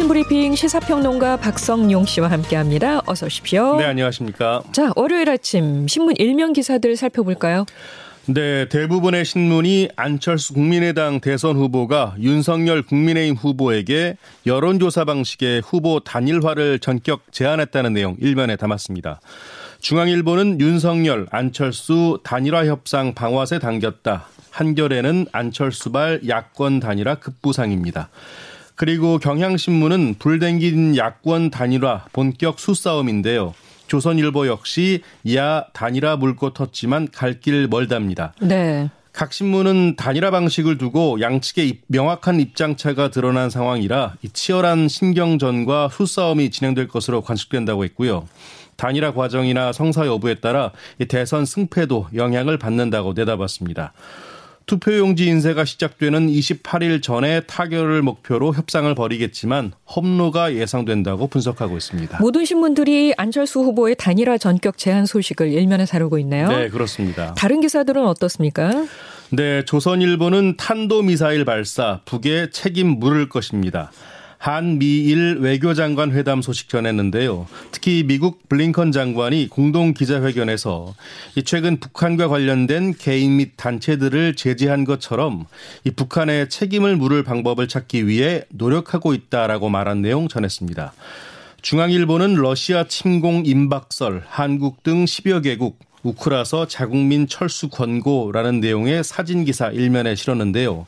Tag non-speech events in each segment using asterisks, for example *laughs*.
아침 브리핑 시사평론가 박성용 씨와 함께합니다. 어서 오십시오. 네, 안녕하십니까. 자, 월요일 아침 신문 일면 기사들 살펴볼까요? 네, 대부분의 신문이 안철수 국민의당 대선 후보가 윤석열 국민의힘 후보에게 여론조사 방식의 후보 단일화를 전격 제안했다는 내용 일면에 담았습니다. 중앙일보는 윤석열, 안철수 단일화 협상 방화세 당겼다. 한겨레는 안철수발 야권 단일화 급부상입니다. 그리고 경향신문은 불댕긴 야권 단일화 본격 수싸움인데요. 조선일보 역시 야 단일화 물고 텄지만 갈 길 멀답니다. 네. 각 신문은 단일화 방식을 두고 양측의 명확한 입장차가 드러난 상황이라 치열한 신경전과 수싸움이 진행될 것으로 관측된다고 했고요. 단일화 과정이나 성사 여부에 따라 대선 승패도 영향을 받는다고 내다봤습니다. 투표용지 인쇄가 시작되는 28일 전에 타결을 목표로 협상을 벌이겠지만 험로가 예상된다고 분석하고 있습니다. 모든 신문들이 안철수 후보의 단일화 전격 제한 소식을 일면에 다루고 있네요. 네, 그렇습니다. 다른 기사들은 어떻습니까? 네, 조선일보는 탄도미사일 발사 북에 책임 물을 것입니다. 한미일 외교장관 회담 소식 전했는데요. 특히 미국 블링컨 장관이 공동 기자회견에서 최근 북한과 관련된 개인 및 단체들을 제재한 것처럼 이 북한의 책임을 물을 방법을 찾기 위해 노력하고 있다라고 말한 내용 전했습니다. 중앙일보는 러시아 침공 임박설, 한국 등 10여 개국, 우크라서 자국민 철수 권고라는 내용의 사진 기사 일면에 실었는데요.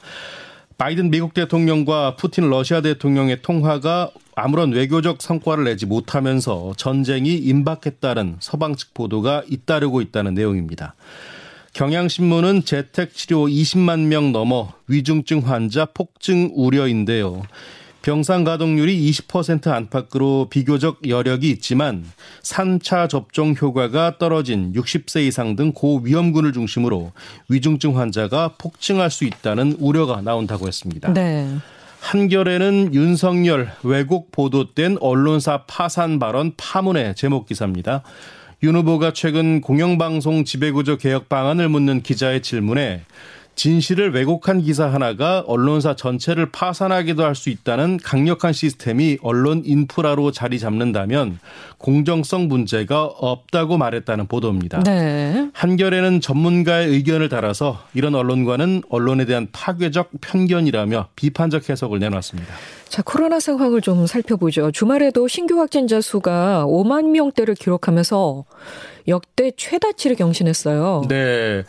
바이든 미국 대통령과 푸틴 러시아 대통령의 통화가 아무런 외교적 성과를 내지 못하면서 전쟁이 임박했다는 서방 측 보도가 잇따르고 있다는 내용입니다. 경향신문은 재택치료 20만 명 넘어 위중증 환자 폭증 우려인데요. 병상 가동률이 20% 안팎으로 비교적 여력이 있지만 3차 접종 효과가 떨어진 60세 이상 등 고위험군을 중심으로 위중증 환자가 폭증할 수 있다는 우려가 나온다고 했습니다. 네. 한겨레는 윤석열 왜곡 보도된 언론사 파산 발언 파문의 제목 기사입니다. 윤 후보가 최근 공영방송 지배구조 개혁 방안을 묻는 기자의 질문에 진실을 왜곡한 기사 하나가 언론사 전체를 파산하기도 할 수 있다는 강력한 시스템이 언론 인프라로 자리 잡는다면 공정성 문제가 없다고 말했다는 보도입니다. 네. 한겨레는 전문가의 의견을 따라서 이런 언론과는 언론에 대한 파괴적 편견이라며 비판적 해석을 내놨습니다. 자, 코로나 상황을 좀 살펴보죠. 주말에도 신규 확진자 수가 5만 명대를 기록하면서 역대 최다치를 경신했어요. 네.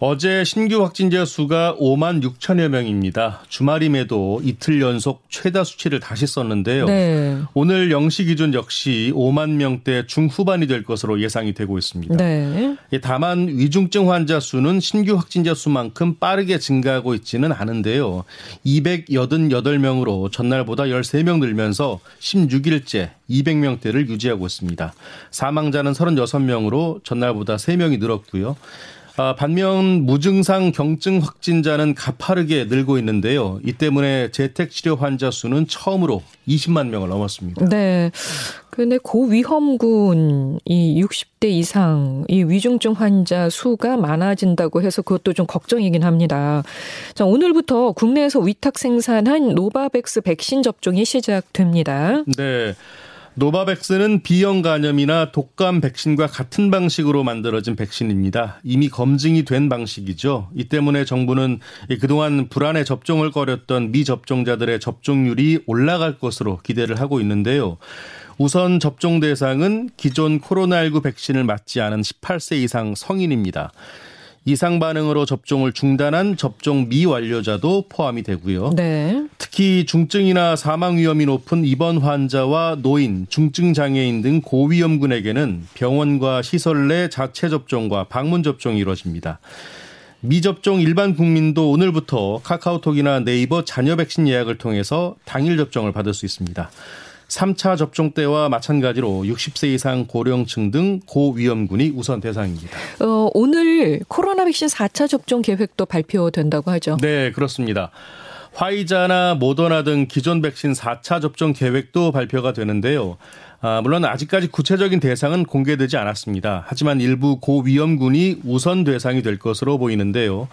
어제 신규 확진자 수가 5만 6천여 명입니다. 주말임에도 이틀 연속 최다 수치를 다시 썼는데요. 네. 오늘 0시 기준 역시 5만 명대 중후반이 될 것으로 예상이 되고 있습니다. 네. 다만 위중증 환자 수는 신규 확진자 수만큼 빠르게 증가하고 있지는 않은데요. 288명으로 전날보다 13명 늘면서 16일째 200명대를 유지하고 있습니다. 사망자는 36명으로 전날보다 3명이 늘었고요. 아, 반면 무증상 경증 확진자는 가파르게 늘고 있는데요. 이 때문에 재택 치료 환자 수는 처음으로 20만 명을 넘었습니다. 네. 근데 고위험군 이 60대 이상 이 위중증 환자 수가 많아진다고 해서 그것도 좀 걱정이긴 합니다. 자, 오늘부터 국내에서 위탁 생산한 노바백스 백신 접종이 시작됩니다. 네. 노바백스는 B형 간염이나 독감 백신과 같은 방식으로 만들어진 백신입니다. 이미 검증이 된 방식이죠. 이 때문에 정부는 그동안 불안에 접종을 꺼렸던 미접종자들의 접종률이 올라갈 것으로 기대를 하고 있는데요. 우선 접종 대상은 기존 코로나19 백신을 맞지 않은 18세 이상 성인입니다. 이상 반응으로 접종을 중단한 접종 미완료자도 포함이 되고요. 네. 특히 중증이나 사망 위험이 높은 입원 환자와 노인, 중증 장애인 등 고위험군에게는 병원과 시설 내 자체 접종과 방문 접종이 이루어집니다. 미접종 일반 국민도 오늘부터 카카오톡이나 네이버 자녀 백신 예약을 통해서 당일 접종을 받을 수 있습니다. 3차 접종 때와 마찬가지로 60세 이상 고령층 등 고위험군이 우선 대상입니다. 어, 오늘 코로나 백신 4차 접종 계획도 발표된다고 하죠. 네, 그렇습니다. 화이자나 모더나 등 기존 백신 4차 접종 계획도 발표가 되는데요. 아, 물론 아직까지 구체적인 대상은 공개되지 않았습니다. 하지만 일부 고위험군이 우선 대상이 될 것으로 보이는데요.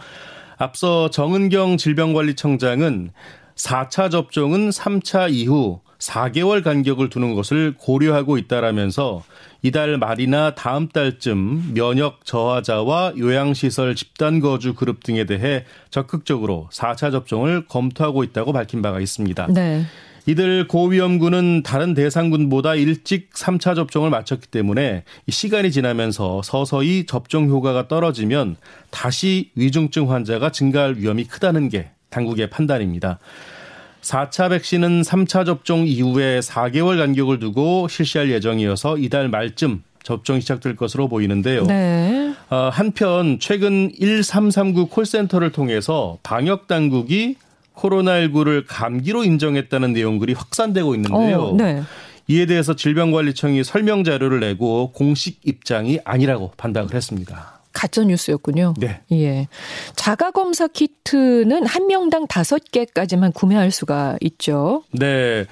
앞서 정은경 질병관리청장은 4차 접종은 3차 이후 4개월 간격을 두는 것을 고려하고 있다라면서 이달 말이나 다음 달쯤 면역 저하자와 요양시설 집단 거주 그룹 등에 대해 적극적으로 4차 접종을 검토하고 있다고 밝힌 바가 있습니다. 네. 이들 고위험군은 다른 대상군보다 일찍 3차 접종을 마쳤기 때문에 시간이 지나면서 서서히 접종 효과가 떨어지면 다시 위중증 환자가 증가할 위험이 크다는 게 당국의 판단입니다. 4차 백신은 3차 접종 이후에 4개월 간격을 두고 실시할 예정이어서 이달 말쯤 접종이 시작될 것으로 보이는데요. 네. 어, 한편 최근 1339 콜센터를 통해서 방역 당국이 코로나19를 감기로 인정했다는 내용들이 확산되고 있는데요. 어, 네. 이에 대해서 질병관리청이 설명 자료를 내고 공식 입장이 아니라고 판단을 했습니다. 가짜 뉴스였군요. 네. 예. 자가 검사 키트는 한 명당 다섯 개까지만 구매할 수가 있죠. 네.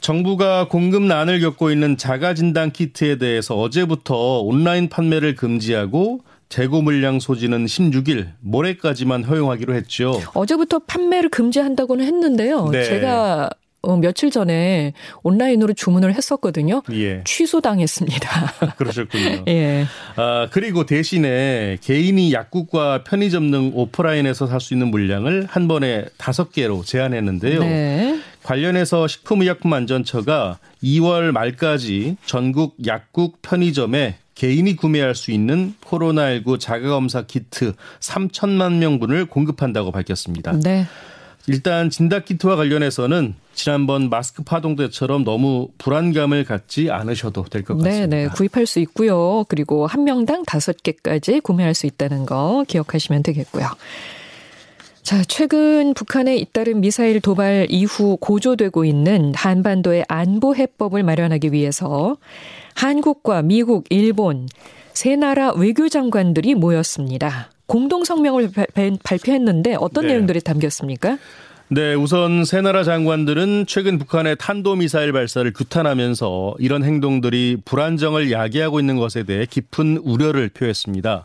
정부가 공급난을 겪고 있는 자가 진단 키트에 대해서 어제부터 온라인 판매를 금지하고 재고 물량 소지는 16일 모레까지만 허용하기로 했죠. 어제부터 판매를 금지한다고는 했는데요. 네. 제가 어, 며칠 전에 온라인으로 주문을 했었거든요. 예. 취소당했습니다. *laughs* 그러셨군요. 예. 아, 그리고 대신에 개인이 약국과 편의점 등 오프라인에서 살 수 있는 물량을 한 번에 다섯 개로 제한했는데요. 네. 관련해서 식품의약품안전처가 2월 말까지 전국 약국 편의점에 개인이 구매할 수 있는 코로나19 자가검사 키트 3천만 명분을 공급한다고 밝혔습니다. 네. 일단 진단키트와 관련해서는 지난번 마스크 파동 때처럼 너무 불안감을 갖지 않으셔도 될 것 같습니다. 네, 네. 구입할 수 있고요. 그리고 한 명당 다섯 개까지 구매할 수 있다는 거 기억하시면 되겠고요. 자, 최근 북한의 잇따른 미사일 도발 이후 고조되고 있는 한반도의 안보 해법을 마련하기 위해서 한국과 미국, 일본 세 나라 외교장관들이 모였습니다. 공동 성명을 발표했는데 어떤 네. 내용들이 담겼습니까? 네, 우선 세 나라 장관들은 최근 북한의 탄도미사일 발사를 규탄하면서 이런 행동들이 불안정을 야기하고 있는 것에 대해 깊은 우려를 표했습니다.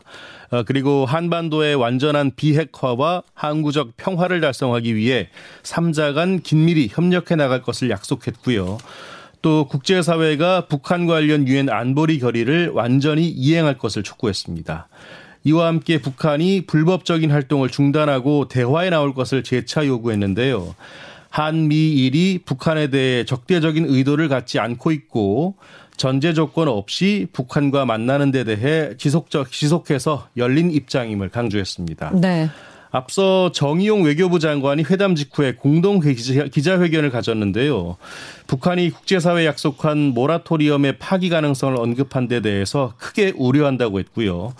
어, 그리고 한반도의 완전한 비핵화와 항구적 평화를 달성하기 위해 3자 간 긴밀히 협력해 나갈 것을 약속했고요. 또 국제사회가 북한 관련 유엔 안보리 결의를 완전히 이행할 것을 촉구했습니다. 이와 함께 북한이 불법적인 활동을 중단하고 대화에 나올 것을 재차 요구했는데요. 한미일이 북한에 대해 적대적인 의도를 갖지 않고 있고 전제 조건 없이 북한과 만나는 데 대해 지속적 지속해서 열린 입장임을 강조했습니다. 네. 앞서 정의용 외교부 장관이 회담 직후에 공동 기자회견을 가졌는데요. 북한이 국제사회에 약속한 모라토리엄의 파기 가능성을 언급한 데 대해서 크게 우려한다고 했고요.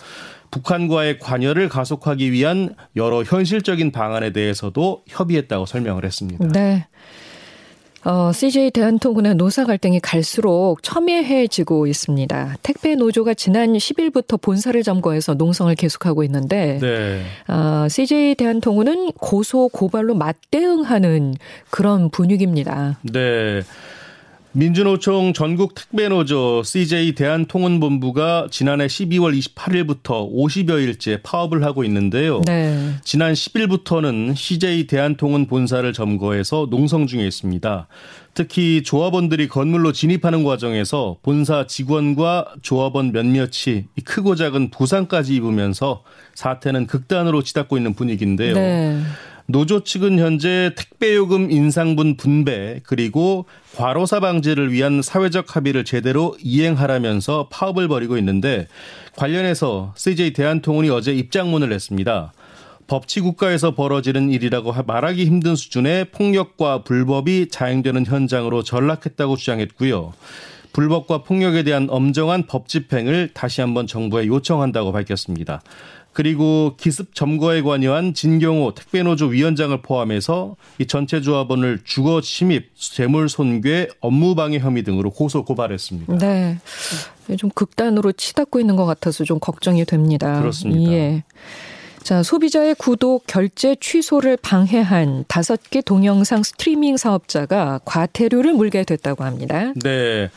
북한과의 관여를 가속하기 위한 여러 현실적인 방안에 대해서도 협의했다고 설명을 했습니다. 네. 어, CJ 대한통운의 노사 갈등이 갈수록 첨예해지고 있습니다. 택배 노조가 지난 10일부터 본사를 점거해서 농성을 계속하고 있는데, 네. 어, CJ 대한통운은 고소 고발로 맞대응하는 그런 분위기입니다. 네. 민주노총 전국 택배노조 CJ 대한통운본부가 지난해 12월 28일부터 50여일째 파업을 하고 있는데요. 네. 지난 10일부터는 CJ 대한통운 본사를 점거해서 농성 중에 있습니다. 특히 조합원들이 건물로 진입하는 과정에서 본사 직원과 조합원 몇몇이 크고 작은 부상까지 입으면서 사태는 극단으로 치닫고 있는 분위기인데요. 네. 노조 측은 현재 택배요금 인상분 분배 그리고 과로사 방지를 위한 사회적 합의를 제대로 이행하라면서 파업을 벌이고 있는데 관련해서 CJ 대한통운이 어제 입장문을 냈습니다. 법치 국가에서 벌어지는 일이라고 말하기 힘든 수준의 폭력과 불법이 자행되는 현장으로 전락했다고 주장했고요. 불법과 폭력에 대한 엄정한 법 집행을 다시 한번 정부에 요청한다고 밝혔습니다. 그리고 기습 점거에 관여한 진경호 택배노조 위원장을 포함해서 이 전체 조합원을 주거 침입, 재물 손괴, 업무 방해 혐의 등으로 고소 고발했습니다. 네. 좀 극단으로 치닫고 있는 것 같아서 좀 걱정이 됩니다. 그렇습니다. 예. 자, 소비자의 구독 결제 취소를 방해한 다섯 개 동영상 스트리밍 사업자가 과태료를 물게 됐다고 합니다. 네.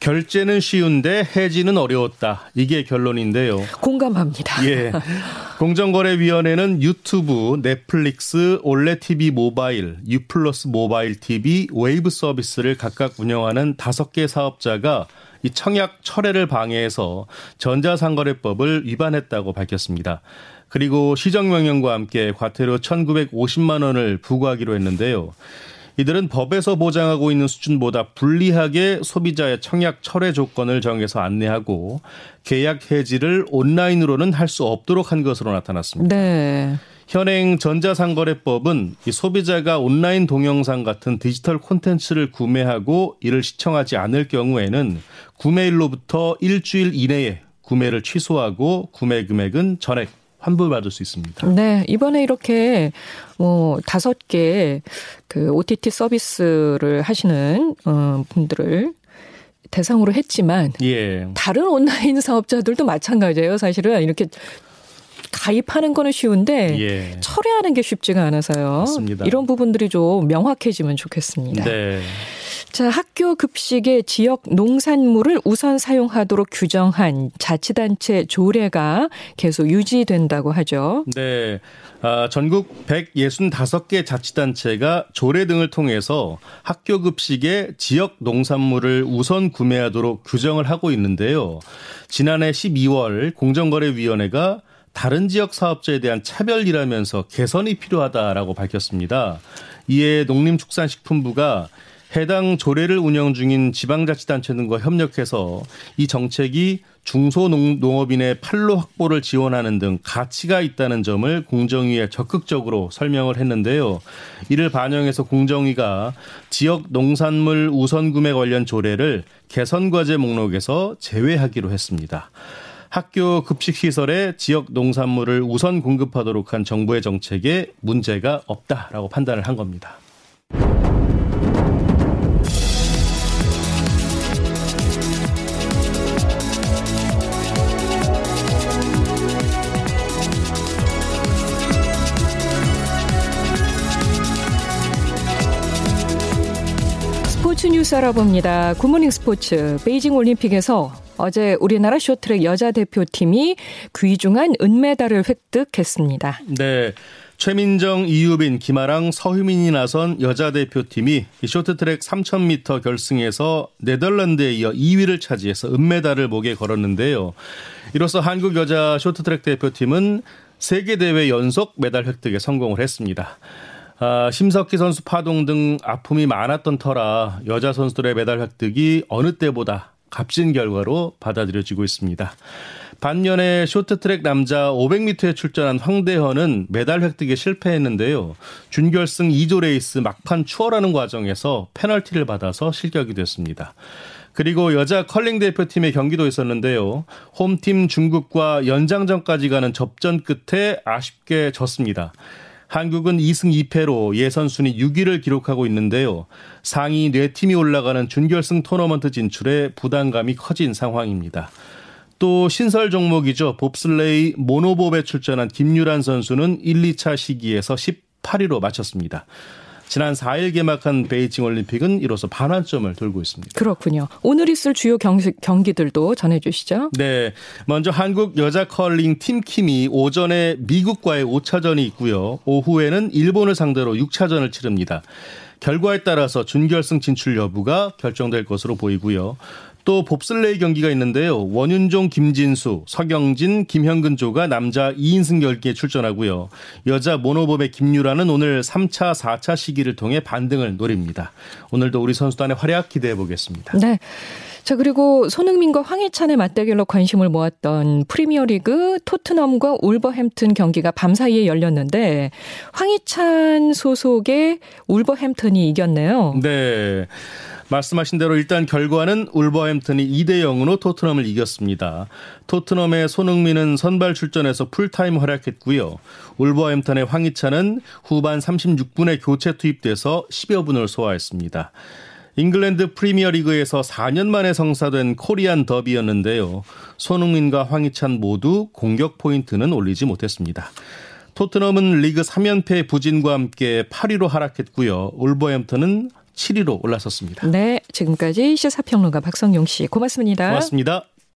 결제는 쉬운데 해지는 어려웠다. 이게 결론인데요. 공감합니다. 예. *laughs* 공정거래위원회는 유튜브, 넷플릭스, 올레 TV 모바일, 유플러스 모바일 TV, 웨이브 서비스를 각각 운영하는 다섯 개 사업자가 이 청약 철회를 방해해서 전자상거래법을 위반했다고 밝혔습니다. 그리고 시정명령과 함께 과태료 1,950만 원을 부과하기로 했는데요. 이들은 법에서 보장하고 있는 수준보다 불리하게 소비자의 청약 철회 조건을 정해서 안내하고 계약 해지를 온라인으로는 할 수 없도록 한 것으로 나타났습니다. 네. 현행 전자상거래법은 이 소비자가 온라인 동영상 같은 디지털 콘텐츠를 구매하고 이를 시청하지 않을 경우에는 구매일로부터 일주일 이내에 구매를 취소하고 구매 금액은 전액 환불받을 수 있습니다. 네, 이번에 이렇게 뭐 다섯 개 그 OTT 서비스를 하시는 어 분들을 대상으로 했지만 예. 다른 온라인 사업자들도 마찬가지예요. 사실은 이렇게 가입하는 거는 쉬운데 예. 철회하는 게 쉽지가 않아서요. 맞습니다. 이런 부분들이 좀 명확해지면 좋겠습니다. 네. 자, 학교 급식의 지역 농산물을 우선 사용하도록 규정한 자치단체 조례가 계속 유지된다고 하죠. 네. 아, 전국 165개 자치단체가 조례 등을 통해서 학교 급식의 지역 농산물을 우선 구매하도록 규정을 하고 있는데요. 지난해 12월 공정거래위원회가 다른 지역 사업자에 대한 차별이라면서 개선이 필요하다라고 밝혔습니다. 이에 농림축산식품부가 해당 조례를 운영 중인 지방자치단체 등과 협력해서 이 정책이 중소농업인의 판로 확보를 지원하는 등 가치가 있다는 점을 공정위에 적극적으로 설명을 했는데요. 이를 반영해서 공정위가 지역 농산물 우선 구매 관련 조례를 개선 과제 목록에서 제외하기로 했습니다. 학교 급식 시설에 지역 농산물을 우선 공급하도록 한 정부의 정책에 문제가 없다라고 판단을 한 겁니다. 뉴스 알아봅니다. 굿모닝 스포츠. 베이징 올림픽에서 어제 우리나라 쇼트트랙 여자 대표팀이 귀중한 은메달을 획득했습니다. 네. 최민정, 이유빈, 김아랑, 서휘민이 나선 여자 대표팀이 쇼트트랙 3000m 결승에서 네덜란드에 이어 2위를 차지해서 은메달을 목에 걸었는데요. 이로써 한국 여자 쇼트트랙 대표팀은 세 개 대회 연속 메달 획득에 성공을 했습니다. 아, 심석희 선수 파동 등 아픔이 많았던 터라 여자 선수들의 메달 획득이 어느 때보다 값진 결과로 받아들여지고 있습니다. 반면에 쇼트트랙 남자 500m에 출전한 황대헌은 메달 획득에 실패했는데요. 준결승 2조 레이스 막판 추월하는 과정에서 페널티를 받아서 실격이 됐습니다. 그리고 여자 컬링 대표팀의 경기도 있었는데요. 홈팀 중국과 연장전까지 가는 접전 끝에 아쉽게 졌습니다. 한국은 2승 2패로 예선 순위 6위를 기록하고 있는데요. 상위 4팀이 올라가는 준결승 토너먼트 진출에 부담감이 커진 상황입니다. 또 신설 종목이죠. 봅슬레이 모노봅에 출전한 김유란 선수는 1, 2차 시기에서 18위로 마쳤습니다. 지난 4일 개막한 베이징 올림픽은 이로써 반환점을 돌고 있습니다. 그렇군요. 오늘 있을 주요 경기, 들도 전해주시죠. 네. 먼저 한국 여자 컬링 팀킴이 오전에 미국과의 5차전이 있고요. 오후에는 일본을 상대로 6차전을 치릅니다. 결과에 따라서 준결승 진출 여부가 결정될 것으로 보이고요. 또 봅슬레이 경기가 있는데요. 원윤종, 김진수, 서경진, 김현근 조가 남자 2인승 결기에 출전하고요. 여자 모노범의 김유라는 오늘 3차, 4차 시기를 통해 반등을 노립니다. 오늘도 우리 선수단의 활약 기대해 보겠습니다. 네. 자, 그리고 손흥민과 황희찬의 맞대결로 관심을 모았던 프리미어리그 토트넘과 울버햄튼 경기가 밤사이에 열렸는데 황희찬 소속의 울버햄튼이 이겼네요. 네. 말씀하신 대로 일단 결과는 울버햄튼이 2대 0으로 토트넘을 이겼습니다. 토트넘의 손흥민은 선발 출전해서 풀타임 활약했고요. 울버햄튼의 황희찬은 후반 36분에 교체 투입돼서 10여 분을 소화했습니다. 잉글랜드 프리미어리그에서 4년 만에 성사된 코리안 더비였는데요. 손흥민과 황희찬 모두 공격 포인트는 올리지 못했습니다. 토트넘은 리그 3연패 부진과 함께 8위로 하락했고요. 울버햄튼은 7위로 올랐었습니다. 네, 지금까지 시사평론가 박성용 씨 고맙습니다. 고맙습니다.